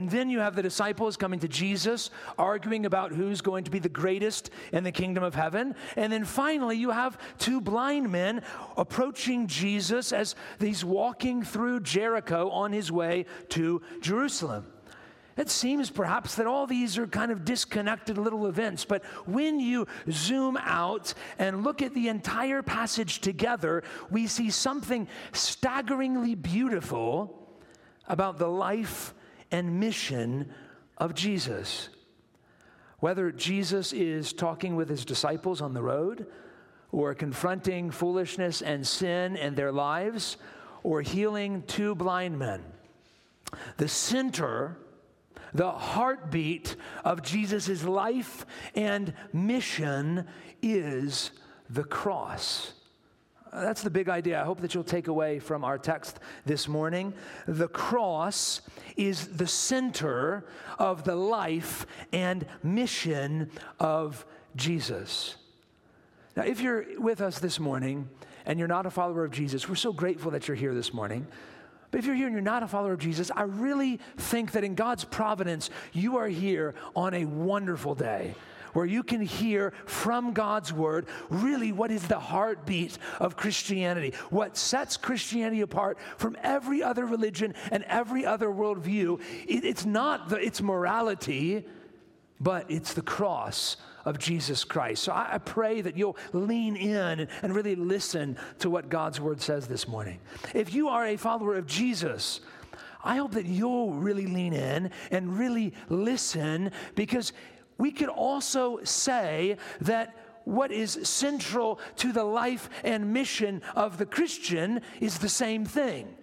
Then you have the disciples coming to Jesus, arguing about who's going to be the greatest in the kingdom of heaven. And then finally, you have two blind men approaching Jesus as he's walking through Jericho on his way to Jerusalem. It seems perhaps that all these are kind of disconnected little events, but when you zoom out and look at the entire passage together, we see something staggeringly beautiful about the life and mission of Jesus. Whether Jesus is talking with his disciples on the road, or confronting foolishness and sin in their lives, or healing two blind men, the center, the heartbeat of Jesus' life and mission is the cross. Uh, that's the big idea. I hope that you'll take away from our text this morning. The cross is the center of the life and mission of Jesus. Now, if you're with us this morning and you're not a follower of Jesus, we're so grateful that you're here this morning. But if you're here and you're not a follower of Jesus, I really think that in God's providence, you are here on a wonderful day where you can hear from God's word really what is the heartbeat of Christianity, what sets Christianity apart from every other religion and every other worldview. It, it's not the, its morality, but it's the cross of Jesus Christ. So I, I pray that you'll lean in and, and really listen to what God's word says this morning. If you are a follower of Jesus, I hope that you'll really lean in and really listen because we could also say that what is central to the life and mission of the Christian is the same thing.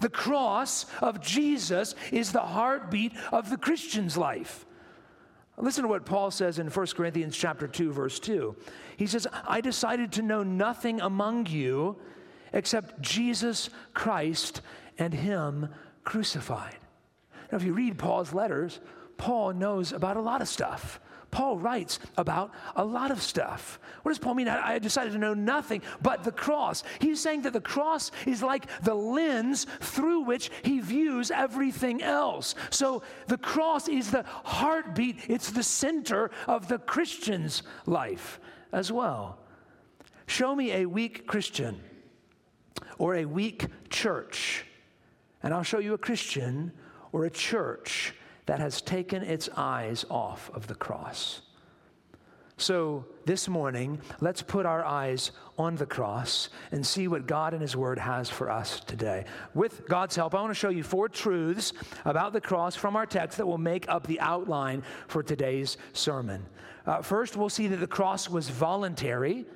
The cross of Jesus is the heartbeat of the Christian's life. Listen to what Paul says in 1 Corinthians chapter 2 verse 2. He says, "I decided to know nothing among you except Jesus Christ and him crucified." Now if you read Paul's letters, Paul knows about a lot of stuff. Paul writes about a lot of stuff. What does Paul mean? I, decided to know nothing but the cross. He's saying that the cross is like the lens through which he views everything else. So the cross is the heartbeat, it's the center of the Christian's life as well. Show me a weak Christian or a weak church, and I'll show you a Christian or a church that has taken its eyes off of the cross. So, this morning, let's put our eyes on the cross and see what God and His Word has for us today. With God's help, I want to show you four truths about the cross from our text that will make up the outline for today's sermon. Uh, first, we'll see that the cross was voluntary.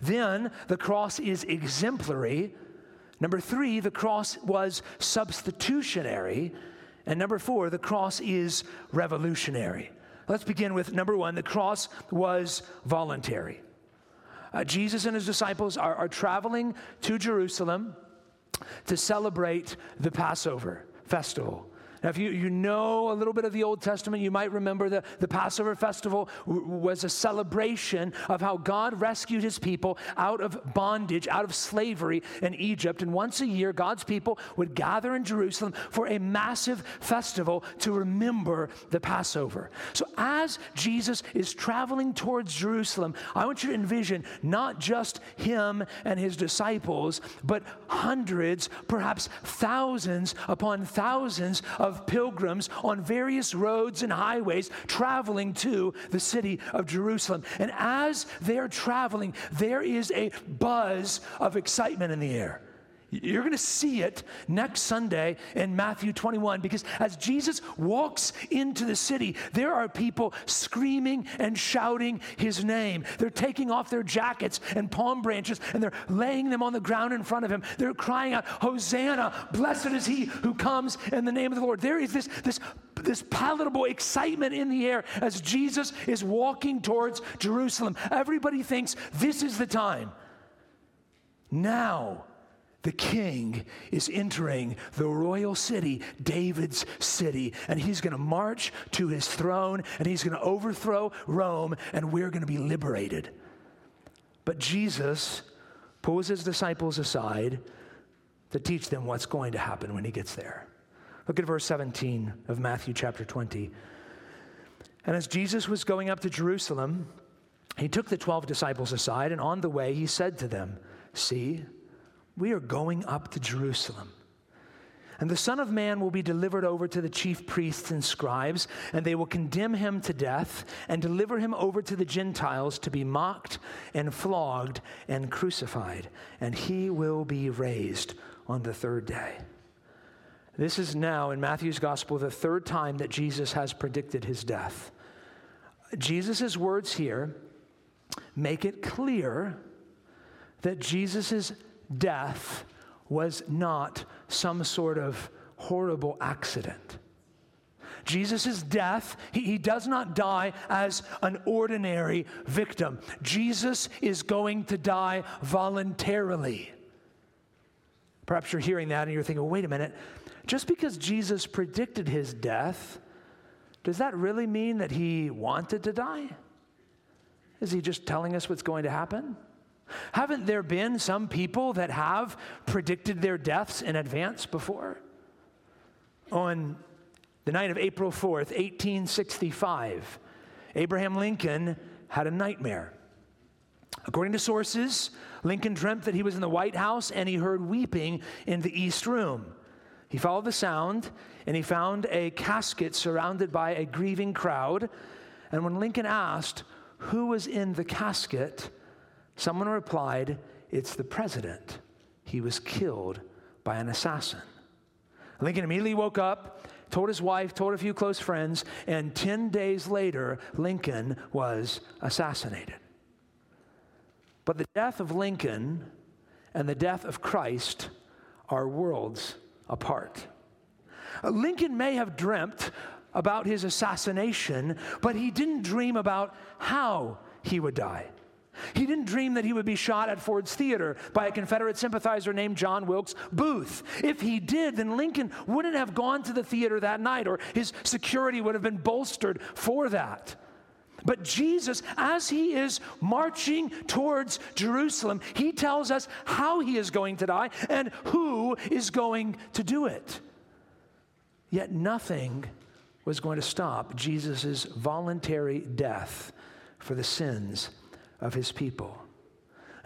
Then, the cross is exemplary. Number three, the cross was substitutionary. And number four, the cross is revolutionary. Let's begin with number one the cross was voluntary. Uh, Jesus and his disciples are, are traveling to Jerusalem to celebrate the Passover festival. Now, if you, you know a little bit of the Old Testament, you might remember the, the Passover festival w- was a celebration of how God rescued his people out of bondage, out of slavery in Egypt. And once a year, God's people would gather in Jerusalem for a massive festival to remember the Passover. So, as Jesus is traveling towards Jerusalem, I want you to envision not just him and his disciples, but hundreds, perhaps thousands upon thousands of of pilgrims on various roads and highways traveling to the city of Jerusalem. And as they're traveling, there is a buzz of excitement in the air. You're going to see it next Sunday in Matthew 21 because as Jesus walks into the city, there are people screaming and shouting his name. They're taking off their jackets and palm branches and they're laying them on the ground in front of him. They're crying out, Hosanna, blessed is he who comes in the name of the Lord. There is this, this, this palatable excitement in the air as Jesus is walking towards Jerusalem. Everybody thinks this is the time. Now, the king is entering the royal city, David's city, and he's going to march to his throne and he's going to overthrow Rome, and we're going to be liberated. But Jesus pulls his disciples aside to teach them what's going to happen when he gets there. Look at verse 17 of Matthew chapter 20. And as Jesus was going up to Jerusalem, he took the 12 disciples aside, and on the way he said to them, See, we are going up to Jerusalem. And the Son of Man will be delivered over to the chief priests and scribes, and they will condemn him to death and deliver him over to the Gentiles to be mocked and flogged and crucified. And he will be raised on the third day. This is now in Matthew's gospel the third time that Jesus has predicted his death. Jesus' words here make it clear that Jesus' death was not some sort of horrible accident. Jesus' death, he, he, does not die as an ordinary victim. Jesus is going to die voluntarily. Perhaps you're hearing that and you're thinking, wait a minute. Just because Jesus predicted his death, does that really mean that he wanted to die? Is he just telling us what's going to happen? Haven't there been some people that have predicted their deaths in advance before? On the night of April 4th, 1865, Abraham Lincoln had a nightmare. According to sources, Lincoln dreamt that he was in the White House and he heard weeping in the East Room. He followed the sound and he found a casket surrounded by a grieving crowd. And when Lincoln asked who was in the casket, Someone replied, It's the president. He was killed by an assassin. Lincoln immediately woke up, told his wife, told a few close friends, and 10 days later, Lincoln was assassinated. But the death of Lincoln and the death of Christ are worlds apart. Lincoln may have dreamt about his assassination, but he didn't dream about how he would die. He didn't dream that he would be shot at Ford's Theater by a Confederate sympathizer named John Wilkes Booth. If he did, then Lincoln wouldn't have gone to the theater that night, or his security would have been bolstered for that. But Jesus, as he is marching towards Jerusalem, he tells us how he is going to die and who is going to do it. Yet nothing was going to stop Jesus' voluntary death for the sins of his people.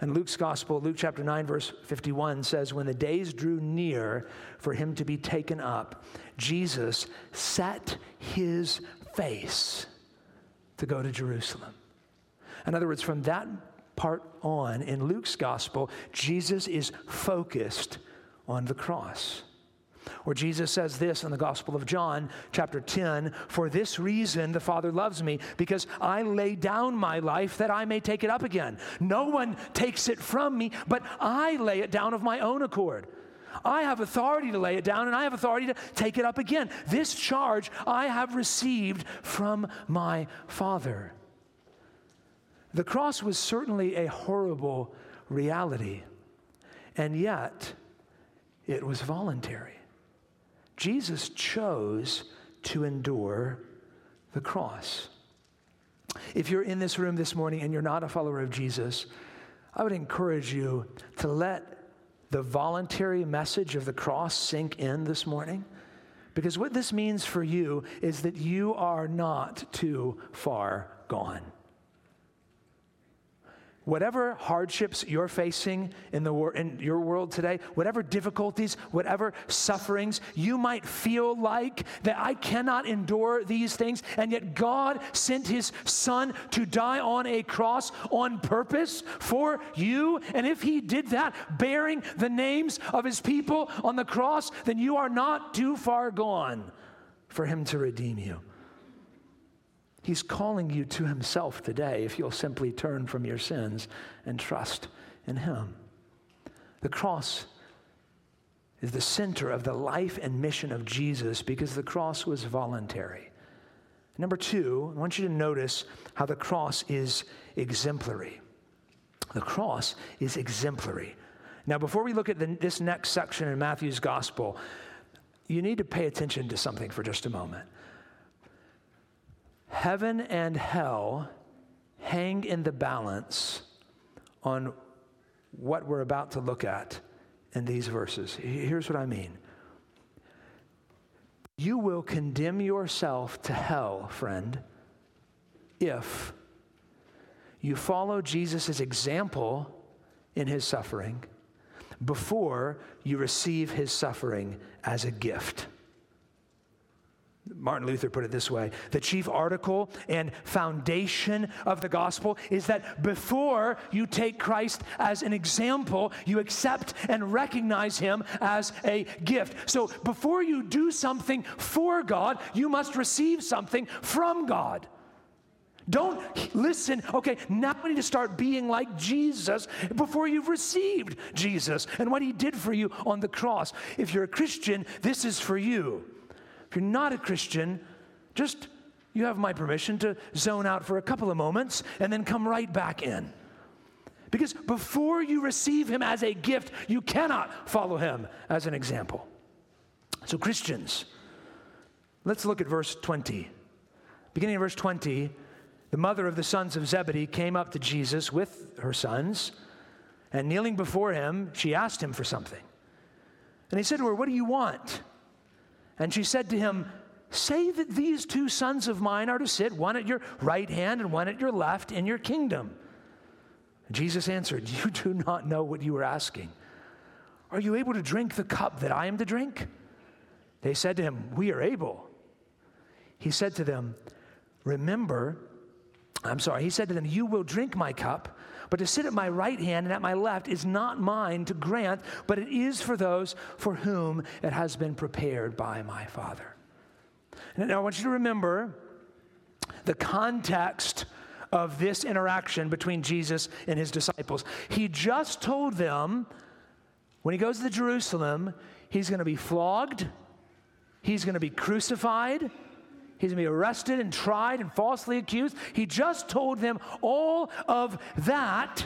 And Luke's gospel, Luke chapter 9, verse 51 says, When the days drew near for him to be taken up, Jesus set his face to go to Jerusalem. In other words, from that part on in Luke's gospel, Jesus is focused on the cross. Or Jesus says this in the Gospel of John, chapter 10 For this reason the Father loves me, because I lay down my life that I may take it up again. No one takes it from me, but I lay it down of my own accord. I have authority to lay it down, and I have authority to take it up again. This charge I have received from my Father. The cross was certainly a horrible reality, and yet it was voluntary. Jesus chose to endure the cross. If you're in this room this morning and you're not a follower of Jesus, I would encourage you to let the voluntary message of the cross sink in this morning. Because what this means for you is that you are not too far gone. Whatever hardships you're facing in, the wor- in your world today, whatever difficulties, whatever sufferings, you might feel like that I cannot endure these things, and yet God sent his son to die on a cross on purpose for you. And if he did that, bearing the names of his people on the cross, then you are not too far gone for him to redeem you. He's calling you to Himself today if you'll simply turn from your sins and trust in Him. The cross is the center of the life and mission of Jesus because the cross was voluntary. Number two, I want you to notice how the cross is exemplary. The cross is exemplary. Now, before we look at the, this next section in Matthew's gospel, you need to pay attention to something for just a moment. Heaven and hell hang in the balance on what we're about to look at in these verses. Here's what I mean You will condemn yourself to hell, friend, if you follow Jesus' example in his suffering before you receive his suffering as a gift. Martin Luther put it this way the chief article and foundation of the gospel is that before you take Christ as an example, you accept and recognize him as a gift. So before you do something for God, you must receive something from God. Don't listen, okay, now I need to start being like Jesus before you've received Jesus and what he did for you on the cross. If you're a Christian, this is for you. If you're not a Christian, just you have my permission to zone out for a couple of moments and then come right back in. Because before you receive him as a gift, you cannot follow him as an example. So, Christians, let's look at verse 20. Beginning of verse 20, the mother of the sons of Zebedee came up to Jesus with her sons, and kneeling before him, she asked him for something. And he said to her, What do you want? And she said to him, Say that these two sons of mine are to sit, one at your right hand and one at your left, in your kingdom. Jesus answered, You do not know what you are asking. Are you able to drink the cup that I am to drink? They said to him, We are able. He said to them, Remember, I'm sorry, he said to them, You will drink my cup, but to sit at my right hand and at my left is not mine to grant, but it is for those for whom it has been prepared by my Father. And now I want you to remember the context of this interaction between Jesus and his disciples. He just told them when he goes to Jerusalem, he's going to be flogged, he's going to be crucified, He's going to be arrested and tried and falsely accused. He just told them all of that.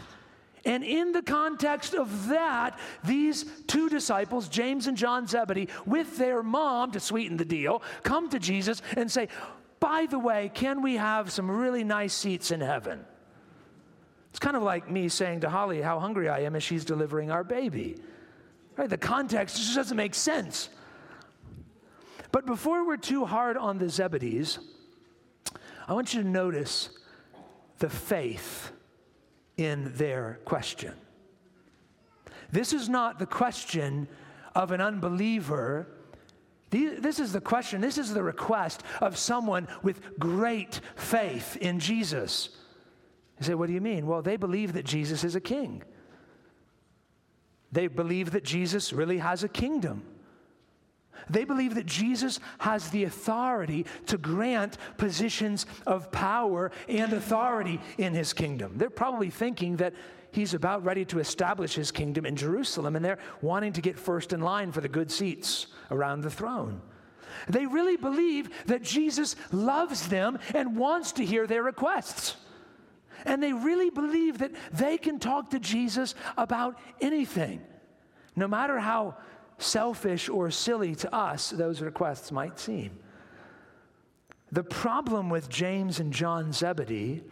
And in the context of that, these two disciples, James and John Zebedee, with their mom to sweeten the deal, come to Jesus and say, By the way, can we have some really nice seats in heaven? It's kind of like me saying to Holly how hungry I am as she's delivering our baby. Right? The context just doesn't make sense. But before we're too hard on the Zebedees, I want you to notice the faith in their question. This is not the question of an unbeliever. This is the question, this is the request of someone with great faith in Jesus. You say, What do you mean? Well, they believe that Jesus is a king. They believe that Jesus really has a kingdom. They believe that Jesus has the authority to grant positions of power and authority in his kingdom. They're probably thinking that he's about ready to establish his kingdom in Jerusalem, and they're wanting to get first in line for the good seats around the throne. They really believe that Jesus loves them and wants to hear their requests. And they really believe that they can talk to Jesus about anything, no matter how selfish or silly to us those requests might seem. The problem with James and John Zebedee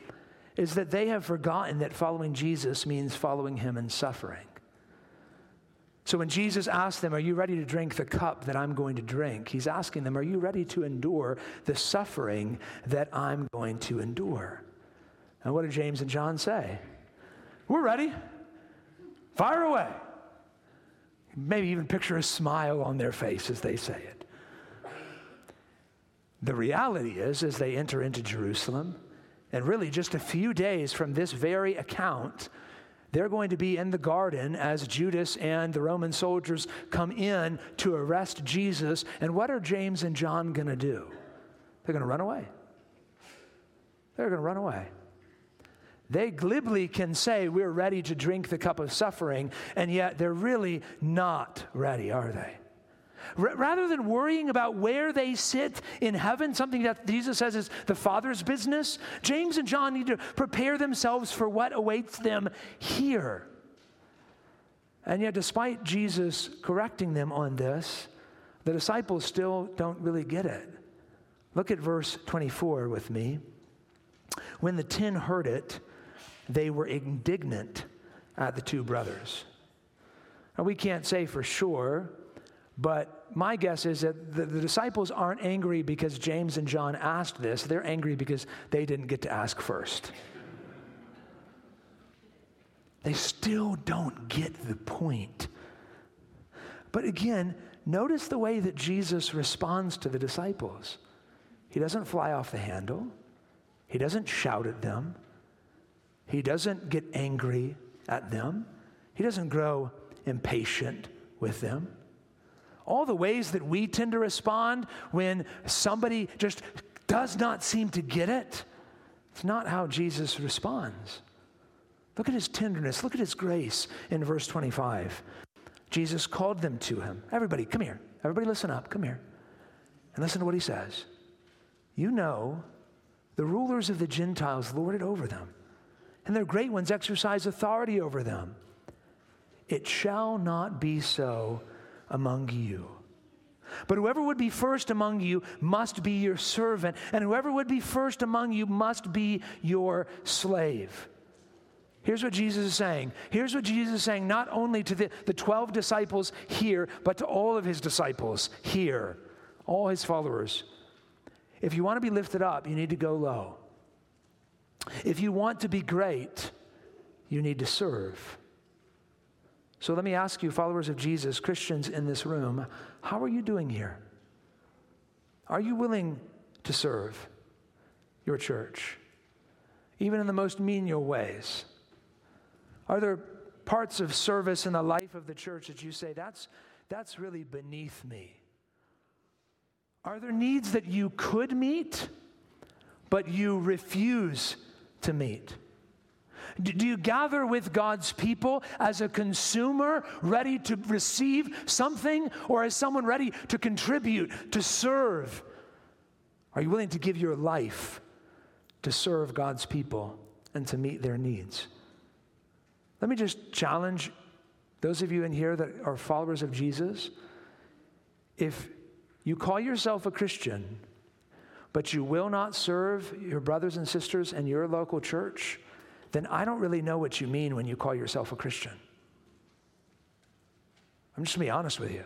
is that they have forgotten that following Jesus means following him in suffering. So when Jesus asked them, Are you ready to drink the cup that I'm going to drink? He's asking them, Are you ready to endure the suffering that I'm going to endure? And what did James and John say? We're ready. Fire away. Maybe even picture a smile on their face as they say it. The reality is, as they enter into Jerusalem, and really just a few days from this very account, they're going to be in the garden as Judas and the Roman soldiers come in to arrest Jesus. And what are James and John going to do? They're going to run away. They're going to run away. They glibly can say, We're ready to drink the cup of suffering, and yet they're really not ready, are they? R- rather than worrying about where they sit in heaven, something that Jesus says is the Father's business, James and John need to prepare themselves for what awaits them here. And yet, despite Jesus correcting them on this, the disciples still don't really get it. Look at verse 24 with me. When the ten heard it, they were indignant at the two brothers. Now, we can't say for sure, but my guess is that the, the, disciples aren't angry because James and John asked this. They're angry because they didn't get to ask first. They still don't get the point. But again, notice the way that Jesus responds to the disciples. He doesn't fly off the handle, he doesn't shout at them, he doesn't get angry at them, he doesn't grow impatient with them. All the ways that we tend to respond when somebody just does not seem to get it, it's not how Jesus responds. Look at his tenderness, look at his grace in verse 25. Jesus called them to him. Everybody, come here. Everybody, listen up. Come here. And listen to what he says. You know, the rulers of the Gentiles lord it over them, and their great ones exercise authority over them. It shall not be so among you. But whoever would be first among you must be your servant, and whoever would be first among you must be your slave. Here's what Jesus is saying. Here's what Jesus is saying, not only to the, the 12 disciples here, but to all of his disciples here, all his followers. If you want to be lifted up, you need to go low. If you want to be great, you need to serve. So let me ask you, followers of Jesus, Christians in this room, how are you doing here? Are you willing to serve your church, even in the most menial ways? Are there parts of service in the life of the church that you say, that's, that's really beneath me? Are there needs that you could meet, but you refuse to meet? Do you gather with God's people as a consumer ready to receive something or as someone ready to contribute, to serve? Are you willing to give your life to serve God's people and to meet their needs? Let me just challenge those of you in here that are followers of Jesus. If you call yourself a Christian, but you will not serve your brothers and sisters and your local church, then I don't really know what you mean when you call yourself a Christian. I'm just going to be honest with you.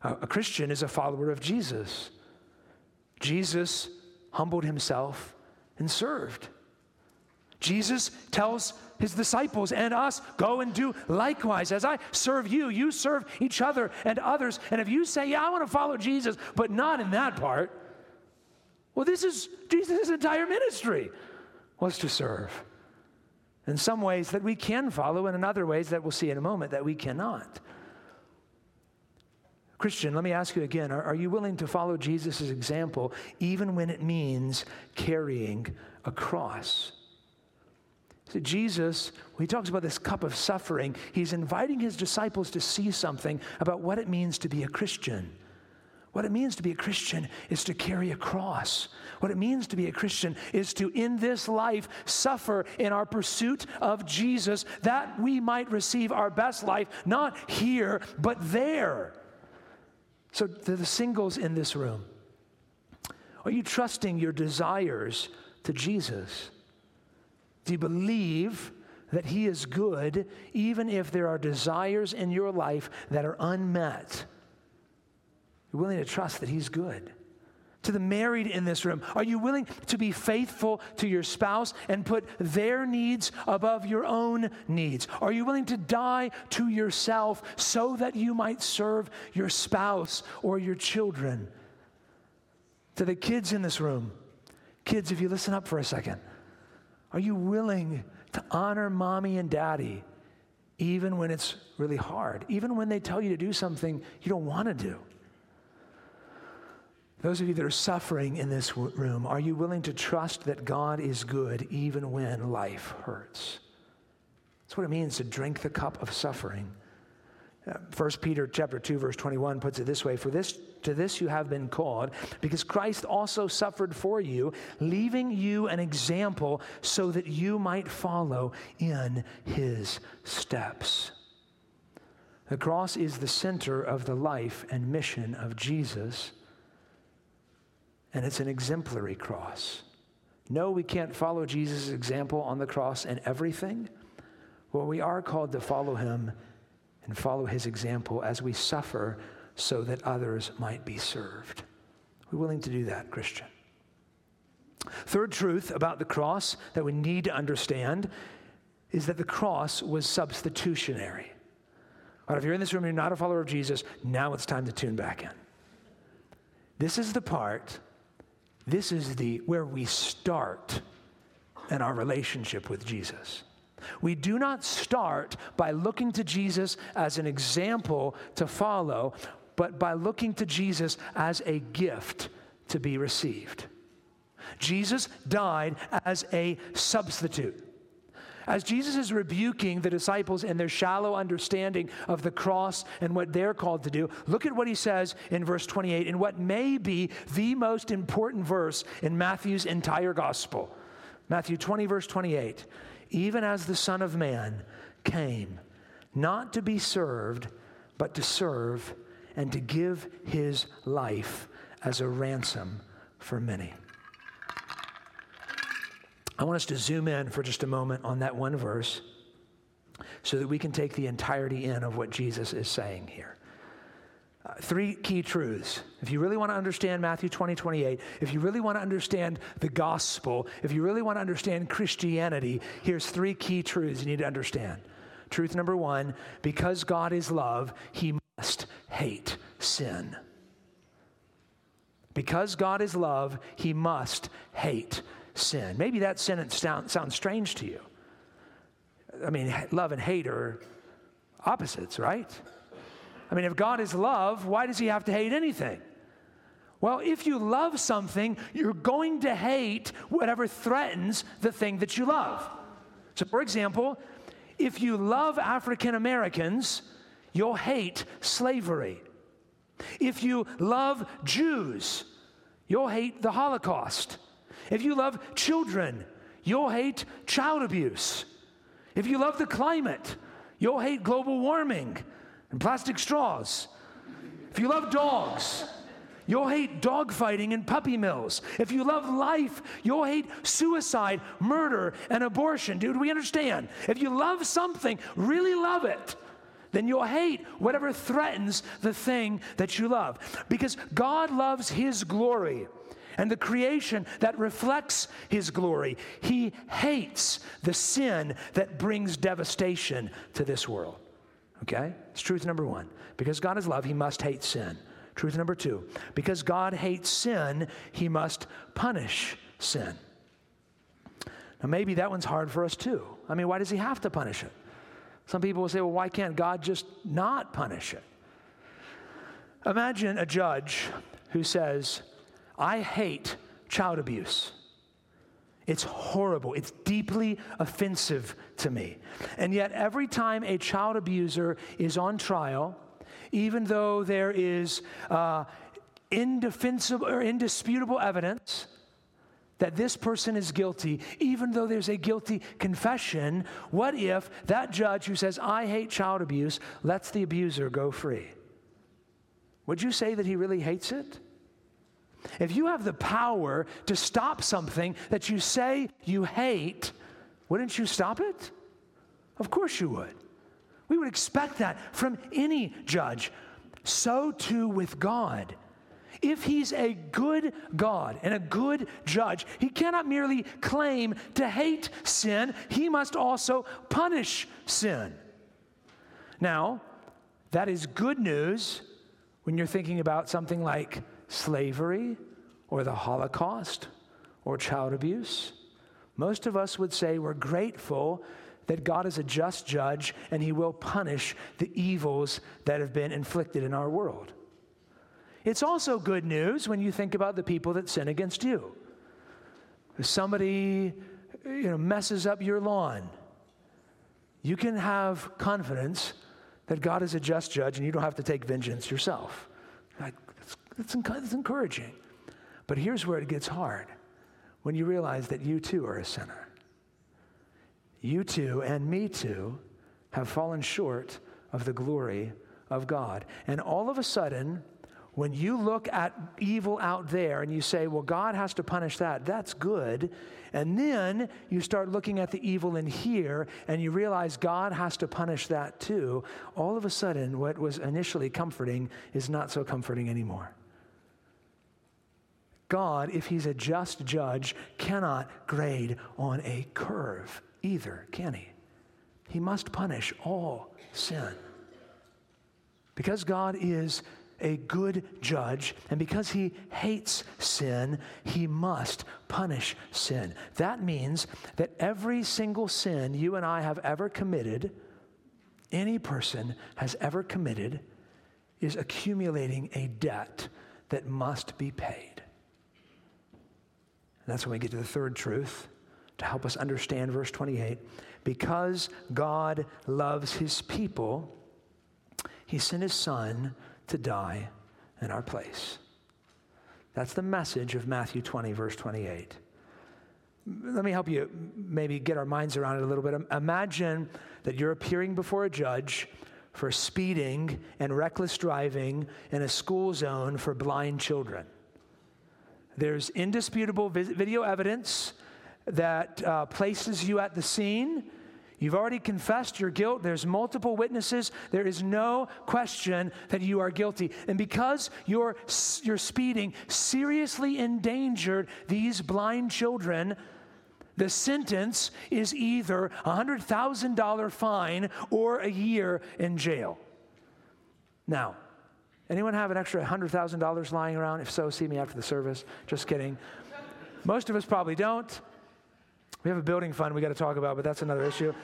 A, Christian is a follower of Jesus. Jesus humbled himself and served. Jesus tells his disciples and us, go and do likewise. As I serve you, you serve each other and others. And if you say, yeah, I want to follow Jesus, but not in that part, well, this is Jesus' entire ministry was to serve. In some ways that we can follow, and in other ways that we'll see in a moment that we cannot. Christian, let me ask you again are, are you willing to follow Jesus' example even when it means carrying a cross? See, Jesus, when he talks about this cup of suffering, he's inviting his disciples to see something about what it means to be a Christian. What it means to be a Christian is to carry a cross. What it means to be a Christian is to, in this life, suffer in our pursuit of Jesus that we might receive our best life, not here, but there. So, to the singles in this room, are you trusting your desires to Jesus? Do you believe that He is good even if there are desires in your life that are unmet? You're willing to trust that He's good. To the married in this room, are you willing to be faithful to your spouse and put their needs above your own needs? Are you willing to die to yourself so that you might serve your spouse or your children? To the kids in this room, kids, if you listen up for a second, are you willing to honor mommy and daddy even when it's really hard, even when they tell you to do something you don't want to do? Those of you that are suffering in this room, are you willing to trust that God is good even when life hurts? That's what it means to drink the cup of suffering. Uh, First Peter chapter 2 verse 21 puts it this way for this to this you have been called because Christ also suffered for you leaving you an example so that you might follow in his steps. The cross is the center of the life and mission of Jesus and it's an exemplary cross. No, we can't follow Jesus' example on the cross in everything. Well, we are called to follow him and follow his example as we suffer so that others might be served. We're willing to do that, Christian. Third truth about the cross that we need to understand is that the cross was substitutionary. All right, if you're in this room and you're not a follower of Jesus, now it's time to tune back in. This is the part, this is the where we start in our relationship with Jesus. We do not start by looking to Jesus as an example to follow, but by looking to Jesus as a gift to be received. Jesus died as a substitute. As Jesus is rebuking the disciples and their shallow understanding of the cross and what they're called to do, look at what he says in verse 28, in what may be the most important verse in Matthew's entire gospel. Matthew 20, verse 28. Even as the Son of Man came, not to be served, but to serve and to give his life as a ransom for many. I want us to zoom in for just a moment on that one verse so that we can take the entirety in of what Jesus is saying here. Uh, three key truths. If you really want to understand Matthew 20, 28, if you really want to understand the gospel, if you really want to understand Christianity, here's three key truths you need to understand. Truth number one because God is love, he must hate sin. Because God is love, he must hate sin. Maybe that sentence sound, sounds strange to you. I mean, love and hate are opposites, right? I mean, if God is love, why does he have to hate anything? Well, if you love something, you're going to hate whatever threatens the thing that you love. So, for example, if you love African Americans, you'll hate slavery. If you love Jews, you'll hate the Holocaust. If you love children, you'll hate child abuse. If you love the climate, you'll hate global warming and plastic straws. If you love dogs, you'll hate dogfighting and puppy mills. If you love life, you'll hate suicide, murder, and abortion. Dude, we understand. If you love something, really love it, then you'll hate whatever threatens the thing that you love. Because God loves His glory and the creation that reflects His glory. He hates the sin that brings devastation to this world. Okay? It's truth number one. Because God is love, he must hate sin. Truth number two. Because God hates sin, he must punish sin. Now, maybe that one's hard for us too. I mean, why does he have to punish it? Some people will say, well, why can't God just not punish it? Imagine a judge who says, I hate child abuse. It's horrible. It's deeply offensive to me. And yet, every time a child abuser is on trial, even though there is uh, indefensible or indisputable evidence that this person is guilty, even though there's a guilty confession, what if that judge who says, I hate child abuse, lets the abuser go free? Would you say that he really hates it? If you have the power to stop something that you say you hate, wouldn't you stop it? Of course you would. We would expect that from any judge. So too with God. If he's a good God and a good judge, he cannot merely claim to hate sin, he must also punish sin. Now, that is good news when you're thinking about something like slavery or the Holocaust or child abuse. Most of us would say we're grateful that God is a just judge and he will punish the evils that have been inflicted in our world. It's also good news when you think about the people that sin against you. If somebody you know, messes up your lawn, you can have confidence that God is a just judge and you don't have to take vengeance yourself. It's, it's encouraging. But here's where it gets hard when you realize that you too are a sinner. You too, and me too, have fallen short of the glory of God. And all of a sudden, when you look at evil out there and you say, well, God has to punish that, that's good. And then you start looking at the evil in here and you realize God has to punish that too. All of a sudden, what was initially comforting is not so comforting anymore. God, if He's a just judge, cannot grade on a curve either, can He? He must punish all sin. Because God is a good judge, and because he hates sin, he must punish sin. That means that every single sin you and I have ever committed, any person has ever committed, is accumulating a debt that must be paid. And that's when we get to the third truth to help us understand verse 28. Because God loves his people, he sent his son to die in our place. That's the message of Matthew 20, verse 28. Let me help you maybe get our minds around it a little bit. Imagine that you're appearing before a judge for speeding and reckless driving in a school zone for blind children. There's indisputable video evidence that uh, places you at the scene You've already confessed your guilt. There's multiple witnesses. There is no question that you are guilty. And because your, your speeding seriously endangered these blind children, the sentence is either a $100,000 fine or a year in jail. Now, anyone have an extra $100,000 lying around? If so, see me after the service. Just kidding. Most of us probably don't. We have a building fund we got to talk about, but that's another issue.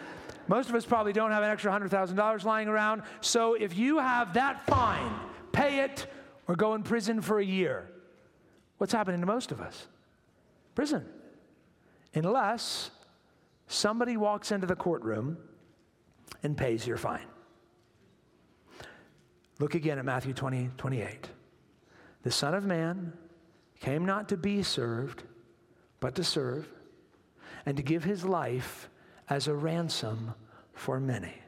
Most of us probably don't have an extra $100,000 lying around. So if you have that fine, pay it or go in prison for a year. What's happening to most of us? Prison. Unless somebody walks into the courtroom and pays your fine. Look again at Matthew 20, 28. The Son of Man came not to be served, but to serve and to give his life as a ransom for many.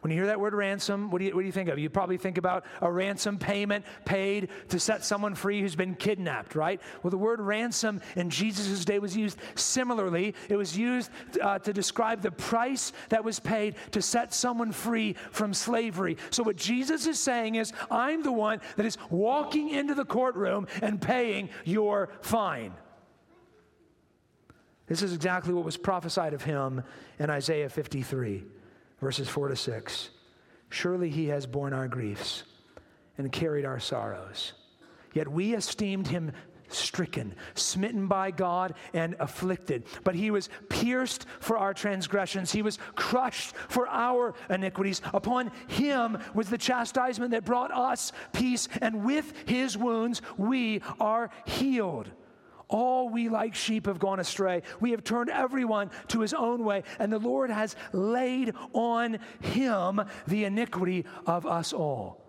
When you hear that word ransom, what do, you, what do you think of? You probably think about a ransom payment paid to set someone free who's been kidnapped, right? Well, the word ransom in Jesus' day was used similarly. It was used uh, to describe the price that was paid to set someone free from slavery. So, what Jesus is saying is, I'm the one that is walking into the courtroom and paying your fine. This is exactly what was prophesied of him in Isaiah 53, verses 4 to 6. Surely he has borne our griefs and carried our sorrows. Yet we esteemed him stricken, smitten by God, and afflicted. But he was pierced for our transgressions, he was crushed for our iniquities. Upon him was the chastisement that brought us peace, and with his wounds we are healed. All we like sheep have gone astray. We have turned everyone to his own way, and the Lord has laid on him the iniquity of us all.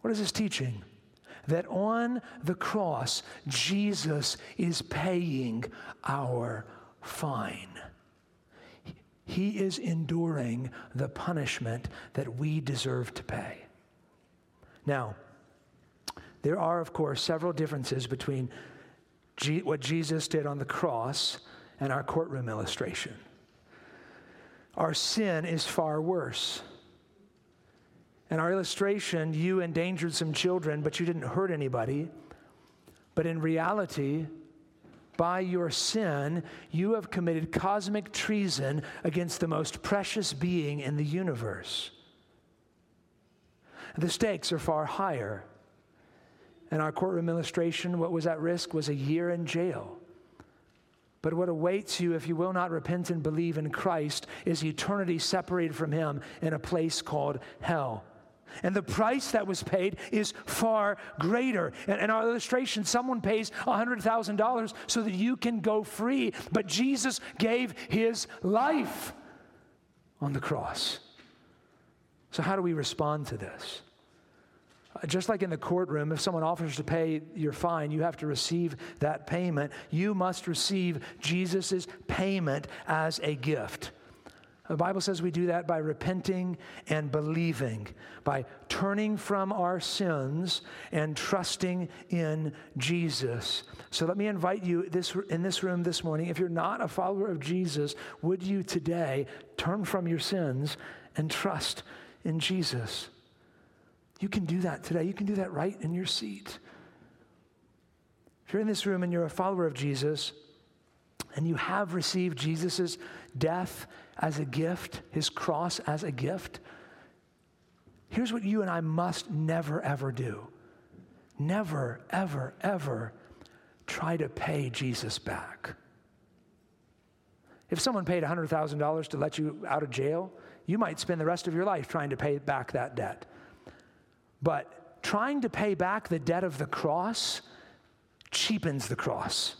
What is this teaching? That on the cross, Jesus is paying our fine. He is enduring the punishment that we deserve to pay. Now, there are, of course, several differences between what Jesus did on the cross and our courtroom illustration. Our sin is far worse. In our illustration, you endangered some children, but you didn't hurt anybody. But in reality, by your sin, you have committed cosmic treason against the most precious being in the universe. The stakes are far higher. In our courtroom illustration, what was at risk was a year in jail. But what awaits you if you will not repent and believe in Christ is eternity separated from Him in a place called hell. And the price that was paid is far greater. In, in our illustration, someone pays $100,000 so that you can go free. But Jesus gave his life on the cross. So, how do we respond to this? Just like in the courtroom, if someone offers to pay your fine, you have to receive that payment. You must receive Jesus' payment as a gift. The Bible says we do that by repenting and believing, by turning from our sins and trusting in Jesus. So let me invite you this, in this room this morning. If you're not a follower of Jesus, would you today turn from your sins and trust in Jesus? You can do that today. You can do that right in your seat. If you're in this room and you're a follower of Jesus, and you have received Jesus' death as a gift, his cross as a gift, here's what you and I must never, ever do never, ever, ever try to pay Jesus back. If someone paid $100,000 to let you out of jail, you might spend the rest of your life trying to pay back that debt. But trying to pay back the debt of the cross cheapens the cross.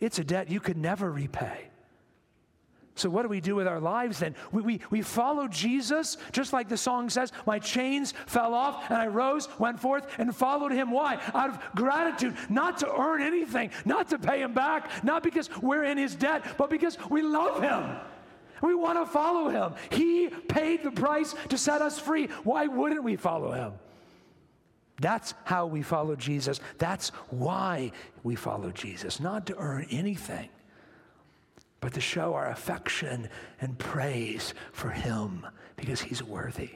It's a debt you could never repay. So, what do we do with our lives then? We, we, we follow Jesus, just like the song says, My chains fell off, and I rose, went forth, and followed him. Why? Out of gratitude, not to earn anything, not to pay him back, not because we're in his debt, but because we love him. We want to follow him. He paid the price to set us free. Why wouldn't we follow him? That's how we follow Jesus. That's why we follow Jesus, not to earn anything, but to show our affection and praise for Him because He's worthy.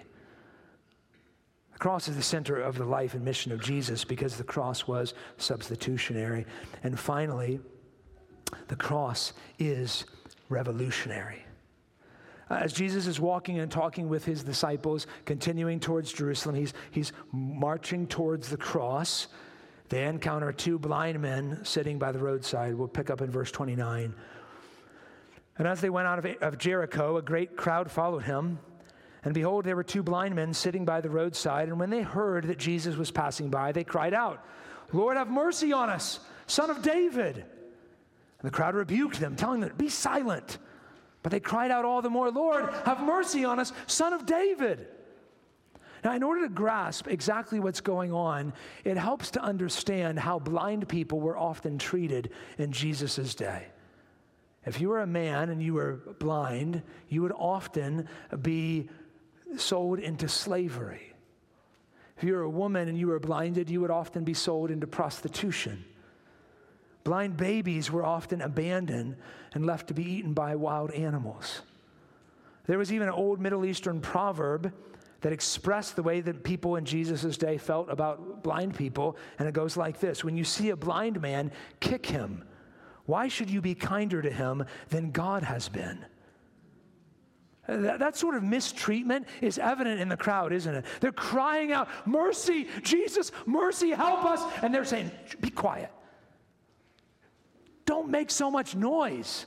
The cross is the center of the life and mission of Jesus because the cross was substitutionary. And finally, the cross is revolutionary. Uh, as Jesus is walking and talking with his disciples, continuing towards Jerusalem, he's, he's marching towards the cross. They encounter two blind men sitting by the roadside. We'll pick up in verse 29. And as they went out of, of Jericho, a great crowd followed him. And behold, there were two blind men sitting by the roadside. And when they heard that Jesus was passing by, they cried out, Lord, have mercy on us, son of David. And the crowd rebuked them, telling them, Be silent. But they cried out all the more, Lord, have mercy on us, son of David. Now, in order to grasp exactly what's going on, it helps to understand how blind people were often treated in Jesus' day. If you were a man and you were blind, you would often be sold into slavery. If you were a woman and you were blinded, you would often be sold into prostitution. Blind babies were often abandoned and left to be eaten by wild animals. There was even an old Middle Eastern proverb that expressed the way that people in Jesus' day felt about blind people, and it goes like this When you see a blind man, kick him. Why should you be kinder to him than God has been? That, that, sort of mistreatment is evident in the crowd, isn't it? They're crying out, Mercy, Jesus, mercy, help us. And they're saying, Be quiet. Don't make so much noise.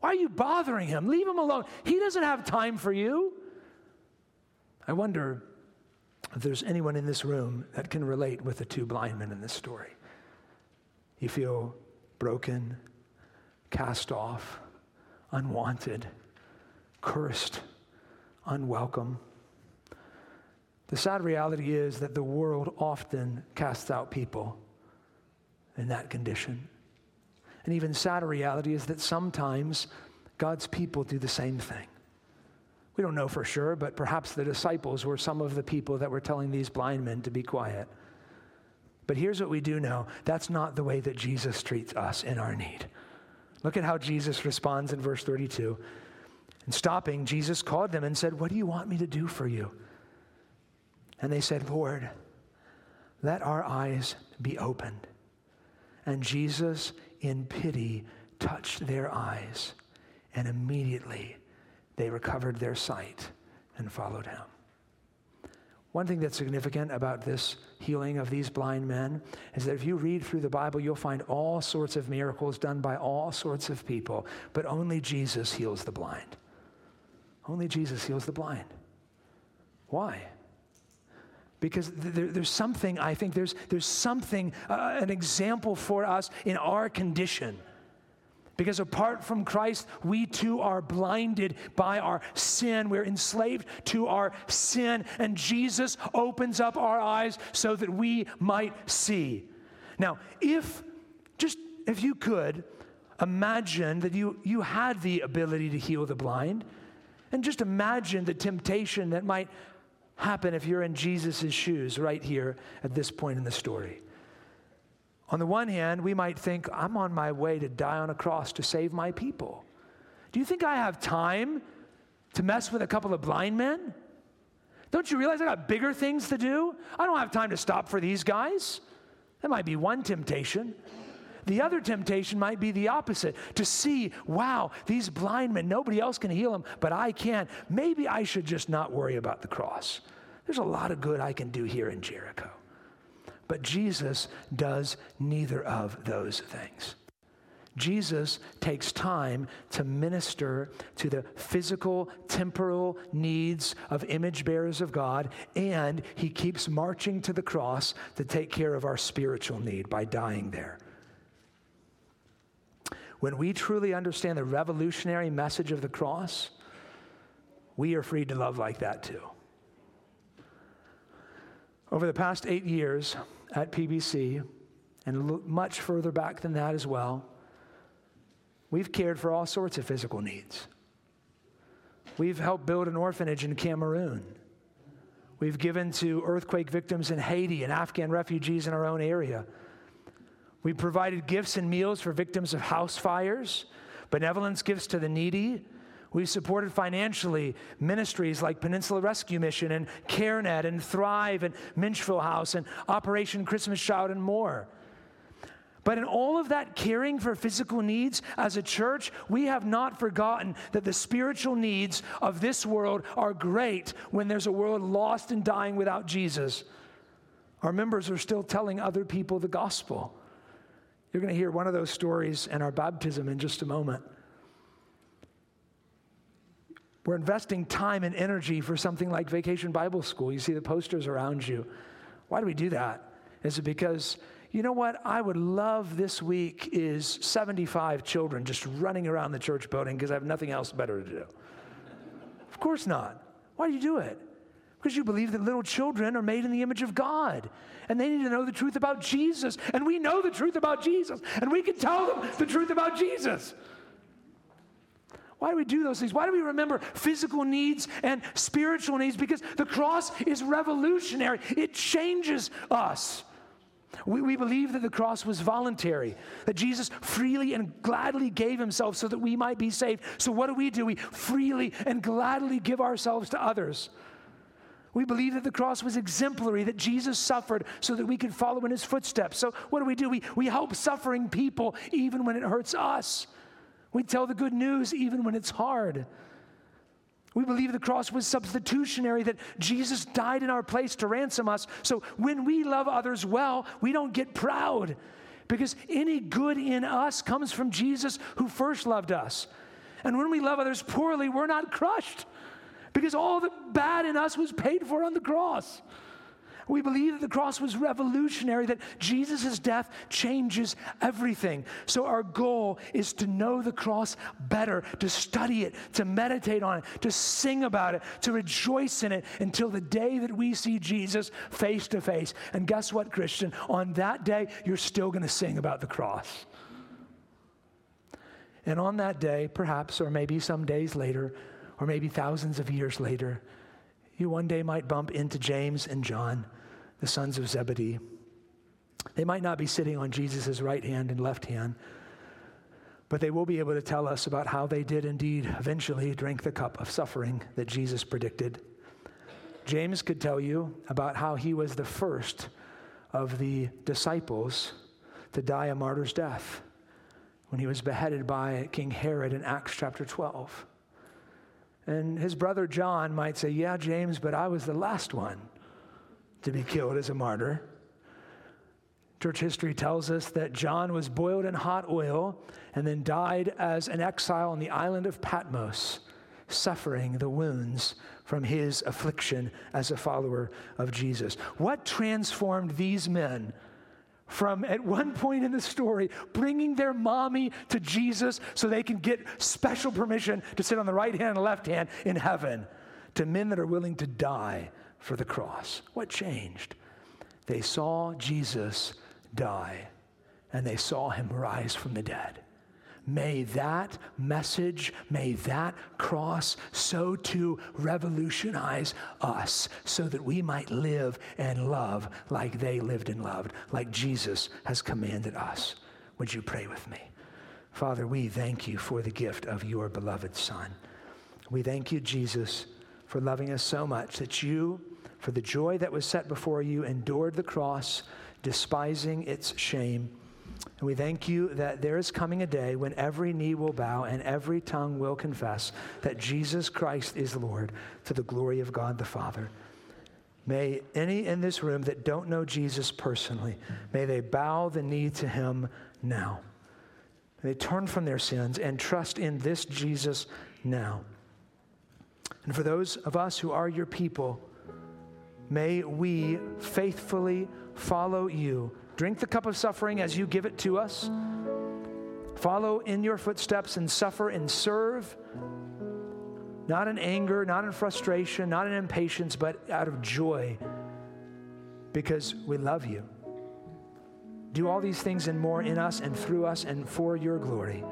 Why are you bothering him? Leave him alone. He doesn't have time for you. I wonder if there's anyone in this room that can relate with the two blind men in this story. You feel broken, cast off, unwanted, cursed, unwelcome. The sad reality is that the world often casts out people in that condition. An even sadder reality is that sometimes God's people do the same thing. We don't know for sure, but perhaps the disciples were some of the people that were telling these blind men to be quiet. But here's what we do know that's not the way that Jesus treats us in our need. Look at how Jesus responds in verse 32. And stopping, Jesus called them and said, What do you want me to do for you? And they said, Lord, let our eyes be opened. And Jesus in pity, touched their eyes, and immediately they recovered their sight and followed him. One thing that's significant about this healing of these blind men is that if you read through the Bible, you'll find all sorts of miracles done by all sorts of people, but only Jesus heals the blind. Only Jesus heals the blind. Why? Because there, there's something, I think there's, there's something, uh, an example for us in our condition. Because apart from Christ, we too are blinded by our sin. We're enslaved to our sin. And Jesus opens up our eyes so that we might see. Now, if, just if you could, imagine that you, you had the ability to heal the blind. And just imagine the temptation that might happen if you're in Jesus' shoes right here at this point in the story. On the one hand, we might think, I'm on my way to die on a cross to save my people. Do you think I have time to mess with a couple of blind men? Don't you realize I got bigger things to do? I don't have time to stop for these guys. That might be one temptation. The other temptation might be the opposite to see, wow, these blind men, nobody else can heal them, but I can. Maybe I should just not worry about the cross. There's a lot of good I can do here in Jericho. But Jesus does neither of those things. Jesus takes time to minister to the physical, temporal needs of image bearers of God, and he keeps marching to the cross to take care of our spiritual need by dying there. When we truly understand the revolutionary message of the cross, we are free to love like that too. Over the past eight years at PBC, and much further back than that as well, we've cared for all sorts of physical needs. We've helped build an orphanage in Cameroon. We've given to earthquake victims in Haiti and Afghan refugees in our own area. We provided gifts and meals for victims of house fires, benevolence gifts to the needy, We've supported financially ministries like Peninsula Rescue Mission and CareNet and Thrive and Menchville House and Operation Christmas Child and more. But in all of that caring for physical needs as a church, we have not forgotten that the spiritual needs of this world are great when there's a world lost and dying without Jesus. Our members are still telling other people the gospel. You're going to hear one of those stories in our baptism in just a moment. We're investing time and energy for something like Vacation Bible School. You see the posters around you. Why do we do that? Is it because, you know what, I would love this week is 75 children just running around the church building because I have nothing else better to do? of course not. Why do you do it? Because you believe that little children are made in the image of God and they need to know the truth about Jesus. And we know the truth about Jesus and we can tell them the truth about Jesus. Why do we do those things? Why do we remember physical needs and spiritual needs? Because the cross is revolutionary, it changes us. We, we believe that the cross was voluntary, that Jesus freely and gladly gave himself so that we might be saved. So, what do we do? We freely and gladly give ourselves to others. We believe that the cross was exemplary, that Jesus suffered so that we could follow in his footsteps. So, what do we do? We, we help suffering people even when it hurts us. We tell the good news even when it's hard. We believe the cross was substitutionary, that Jesus died in our place to ransom us. So when we love others well, we don't get proud because any good in us comes from Jesus who first loved us. And when we love others poorly, we're not crushed because all the bad in us was paid for on the cross. We believe that the cross was revolutionary, that Jesus' death changes everything. So, our goal is to know the cross better, to study it, to meditate on it, to sing about it, to rejoice in it until the day that we see Jesus face to face. And guess what, Christian? On that day, you're still going to sing about the cross. And on that day, perhaps, or maybe some days later, or maybe thousands of years later, you one day might bump into James and John, the sons of Zebedee. They might not be sitting on Jesus' right hand and left hand, but they will be able to tell us about how they did indeed eventually drink the cup of suffering that Jesus predicted. James could tell you about how he was the first of the disciples to die a martyr's death when he was beheaded by King Herod in Acts chapter 12. And his brother John might say, Yeah, James, but I was the last one to be killed as a martyr. Church history tells us that John was boiled in hot oil and then died as an exile on the island of Patmos, suffering the wounds from his affliction as a follower of Jesus. What transformed these men from at one point in the story bringing their mommy to Jesus so they can get special permission to sit on the right hand and left hand in heaven to men that are willing to die for the cross. What changed? They saw Jesus die and they saw him rise from the dead. May that message, may that cross so to revolutionize us so that we might live and love like they lived and loved, like Jesus has commanded us. Would you pray with me? Father, we thank you for the gift of your beloved Son. We thank you, Jesus, for loving us so much that you, for the joy that was set before you, endured the cross, despising its shame and we thank you that there is coming a day when every knee will bow and every tongue will confess that Jesus Christ is Lord to the glory of God the Father. May any in this room that don't know Jesus personally, may they bow the knee to him now. May they turn from their sins and trust in this Jesus now. And for those of us who are your people, may we faithfully follow you Drink the cup of suffering as you give it to us. Follow in your footsteps and suffer and serve, not in anger, not in frustration, not in impatience, but out of joy because we love you. Do all these things and more in us and through us and for your glory.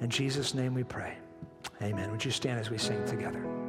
In Jesus' name we pray. Amen. Would you stand as we sing together?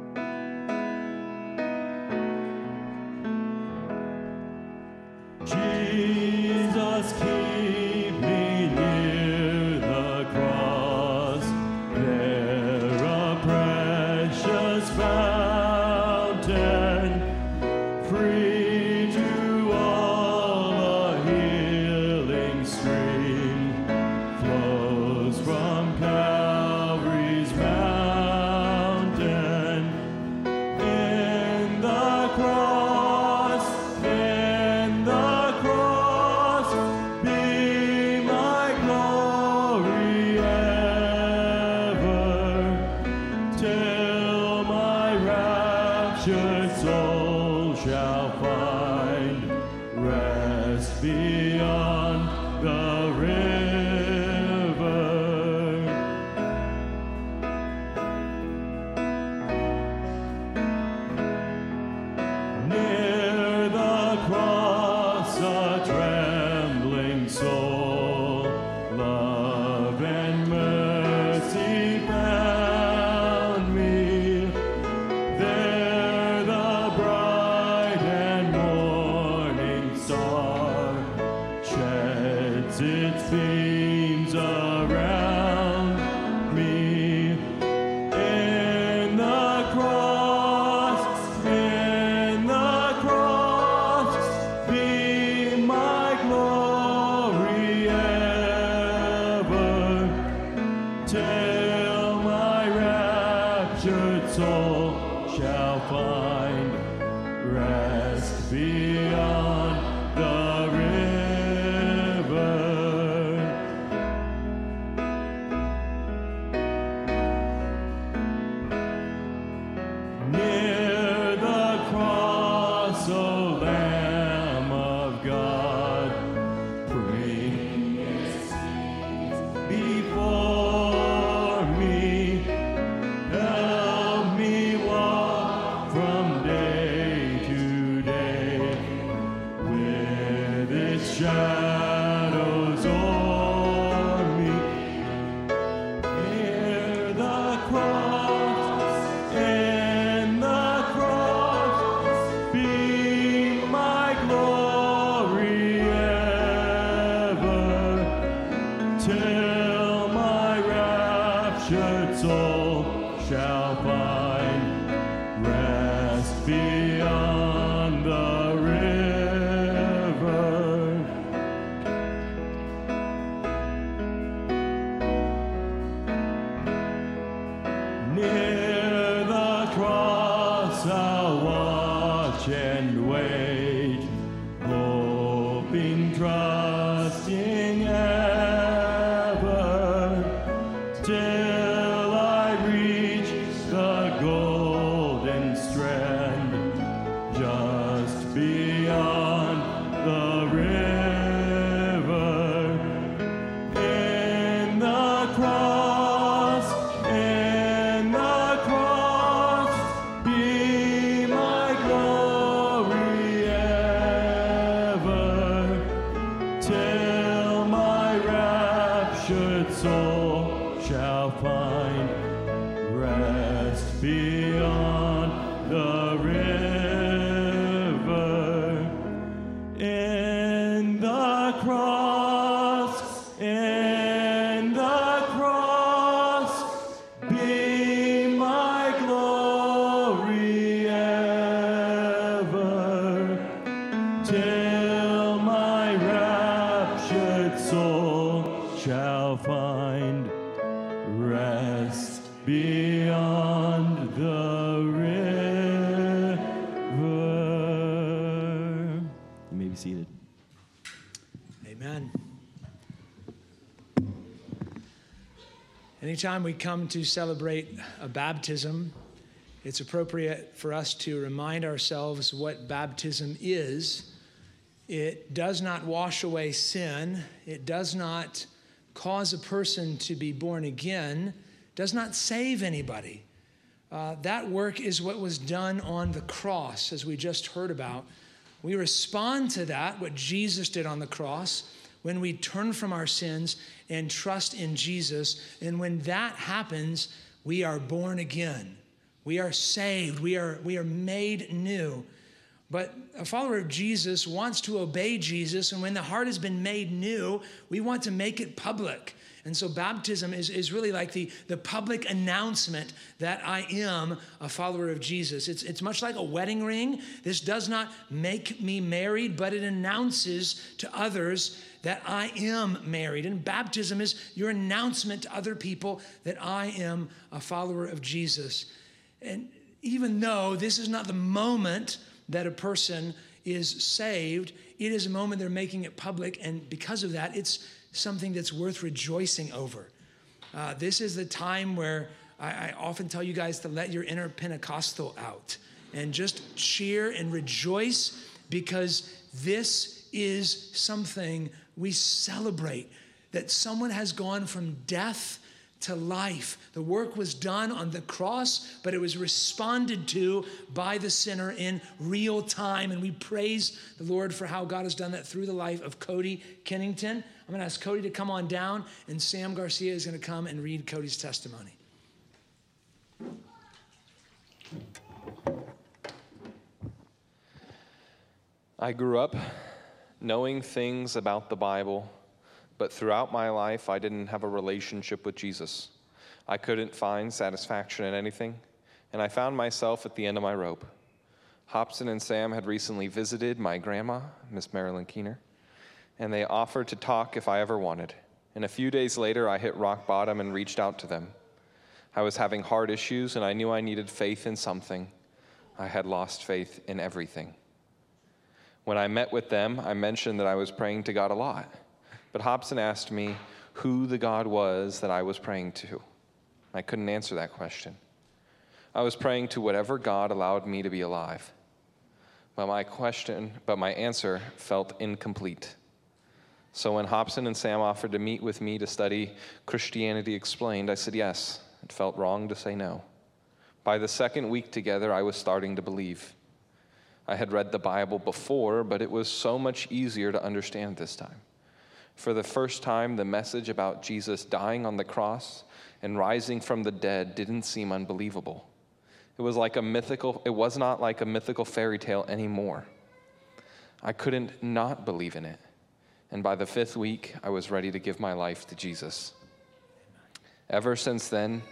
Till my raptured soul shall find rest beyond the Anytime we come to celebrate a baptism, it's appropriate for us to remind ourselves what baptism is. It does not wash away sin, it does not cause a person to be born again, does not save anybody. Uh, that work is what was done on the cross, as we just heard about. We respond to that, what Jesus did on the cross, when we turn from our sins and trust in Jesus. And when that happens, we are born again. We are saved. We are, we are made new. But a follower of Jesus wants to obey Jesus, and when the heart has been made new, we want to make it public. And so baptism is, is really like the, the public announcement that I am a follower of Jesus. It's, it's much like a wedding ring. This does not make me married, but it announces to others that I am married. And baptism is your announcement to other people that I am a follower of Jesus. And even though this is not the moment that a person is saved, it is a moment they're making it public. And because of that, it's something that's worth rejoicing over. Uh, this is the time where I, I often tell you guys to let your inner Pentecostal out and just cheer and rejoice because this is something we celebrate that someone has gone from death to life. The work was done on the cross, but it was responded to by the sinner in real time. And we praise the Lord for how God has done that through the life of Cody Kennington. I'm going to ask Cody to come on down, and Sam Garcia is going to come and read Cody's testimony. I grew up knowing things about the Bible, but throughout my life, I didn't have a relationship with Jesus. I couldn't find satisfaction in anything, and I found myself at the end of my rope. Hobson and Sam had recently visited my grandma, Miss Marilyn Keener, and they offered to talk if I ever wanted. And a few days later, I hit rock bottom and reached out to them. I was having heart issues, and I knew I needed faith in something. I had lost faith in everything. When I met with them, I mentioned that I was praying to God a lot. But Hobson asked me who the God was that I was praying to. I couldn't answer that question. I was praying to whatever God allowed me to be alive. But my question, but my answer felt incomplete. So when Hobson and Sam offered to meet with me to study Christianity Explained, I said yes. It felt wrong to say no. By the second week together, I was starting to believe. I had read the Bible before, but it was so much easier to understand this time. For the first time, the message about Jesus dying on the cross and rising from the dead didn't seem unbelievable. It was like a mythical, it was not like a mythical fairy tale anymore. I couldn't not believe in it. And by the fifth week, I was ready to give my life to Jesus. Ever since then,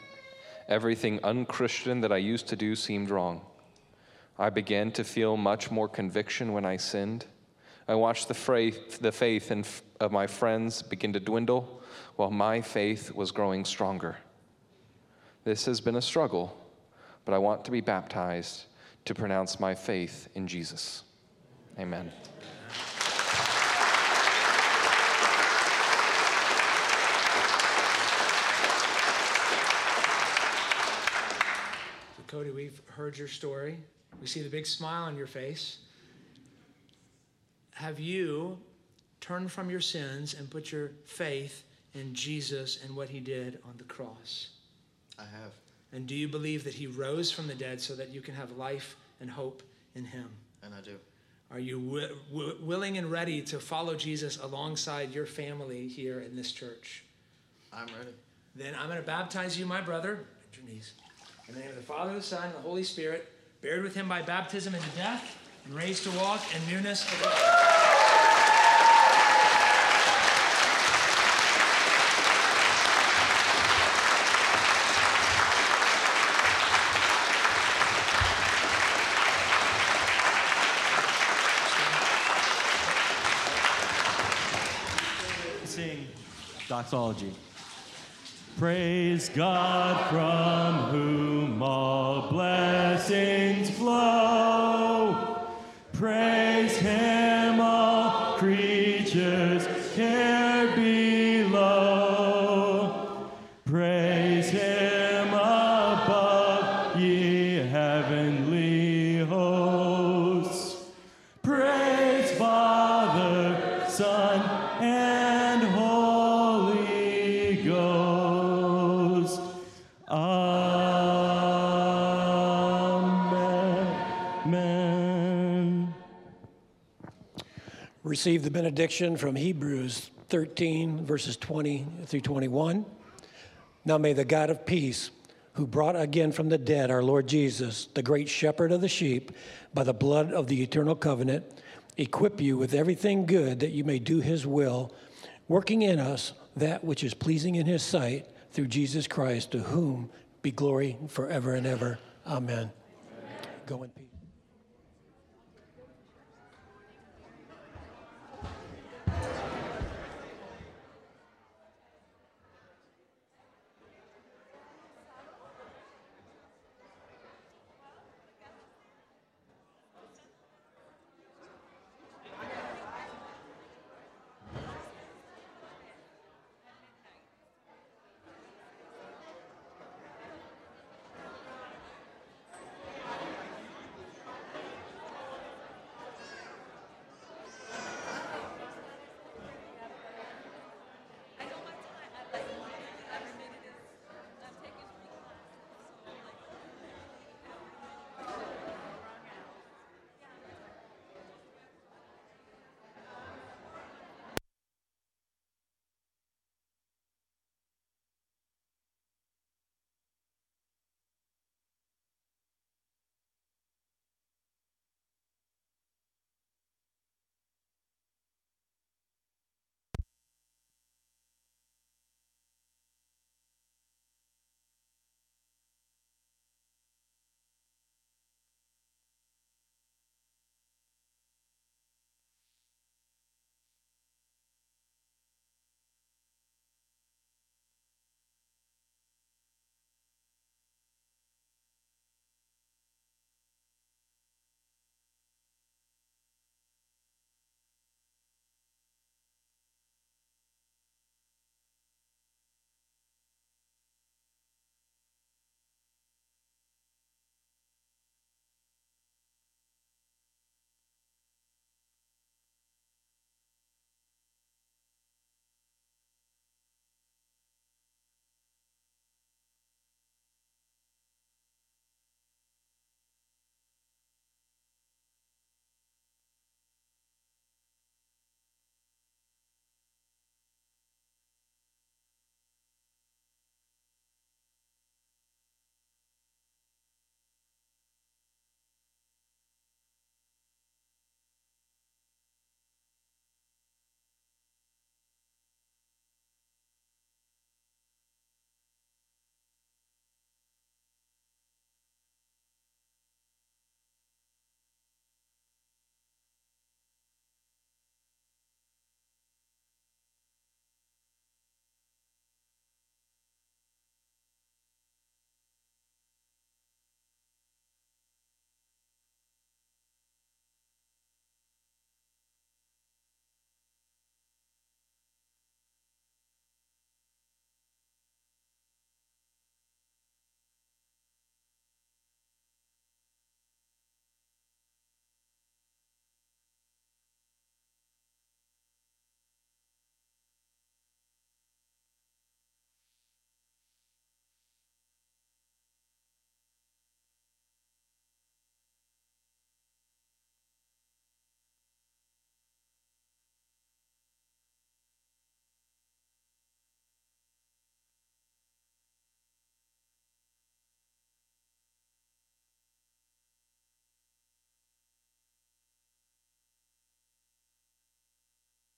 everything unchristian that I used to do seemed wrong. I began to feel much more conviction when I sinned. I watched the faith, the faith in, of my friends begin to dwindle while my faith was growing stronger. This has been a struggle, but I want to be baptized to pronounce my faith in Jesus. Amen. Cody, we've heard your story. We see the big smile on your face. Have you turned from your sins and put your faith in Jesus and what he did on the cross? I have, And do you believe that he rose from the dead so that you can have life and hope in him? and I do. Are you wi- wi- willing and ready to follow Jesus alongside your family here in this church? I'm ready. Then I'm going to baptize you, my brother. Bend your knees. In the name of the Father, the Son, and the Holy Spirit, buried with him by baptism into death, and raised to walk in newness of life. Doxology. Praise God from whom all blessings Receive the benediction from Hebrews 13, verses 20 through 21. Now may the God of peace, who brought again from the dead our Lord Jesus, the great shepherd of the sheep, by the blood of the eternal covenant, equip you with everything good that you may do his will, working in us that which is pleasing in his sight through Jesus Christ, to whom be glory forever and ever. Amen. Go in peace.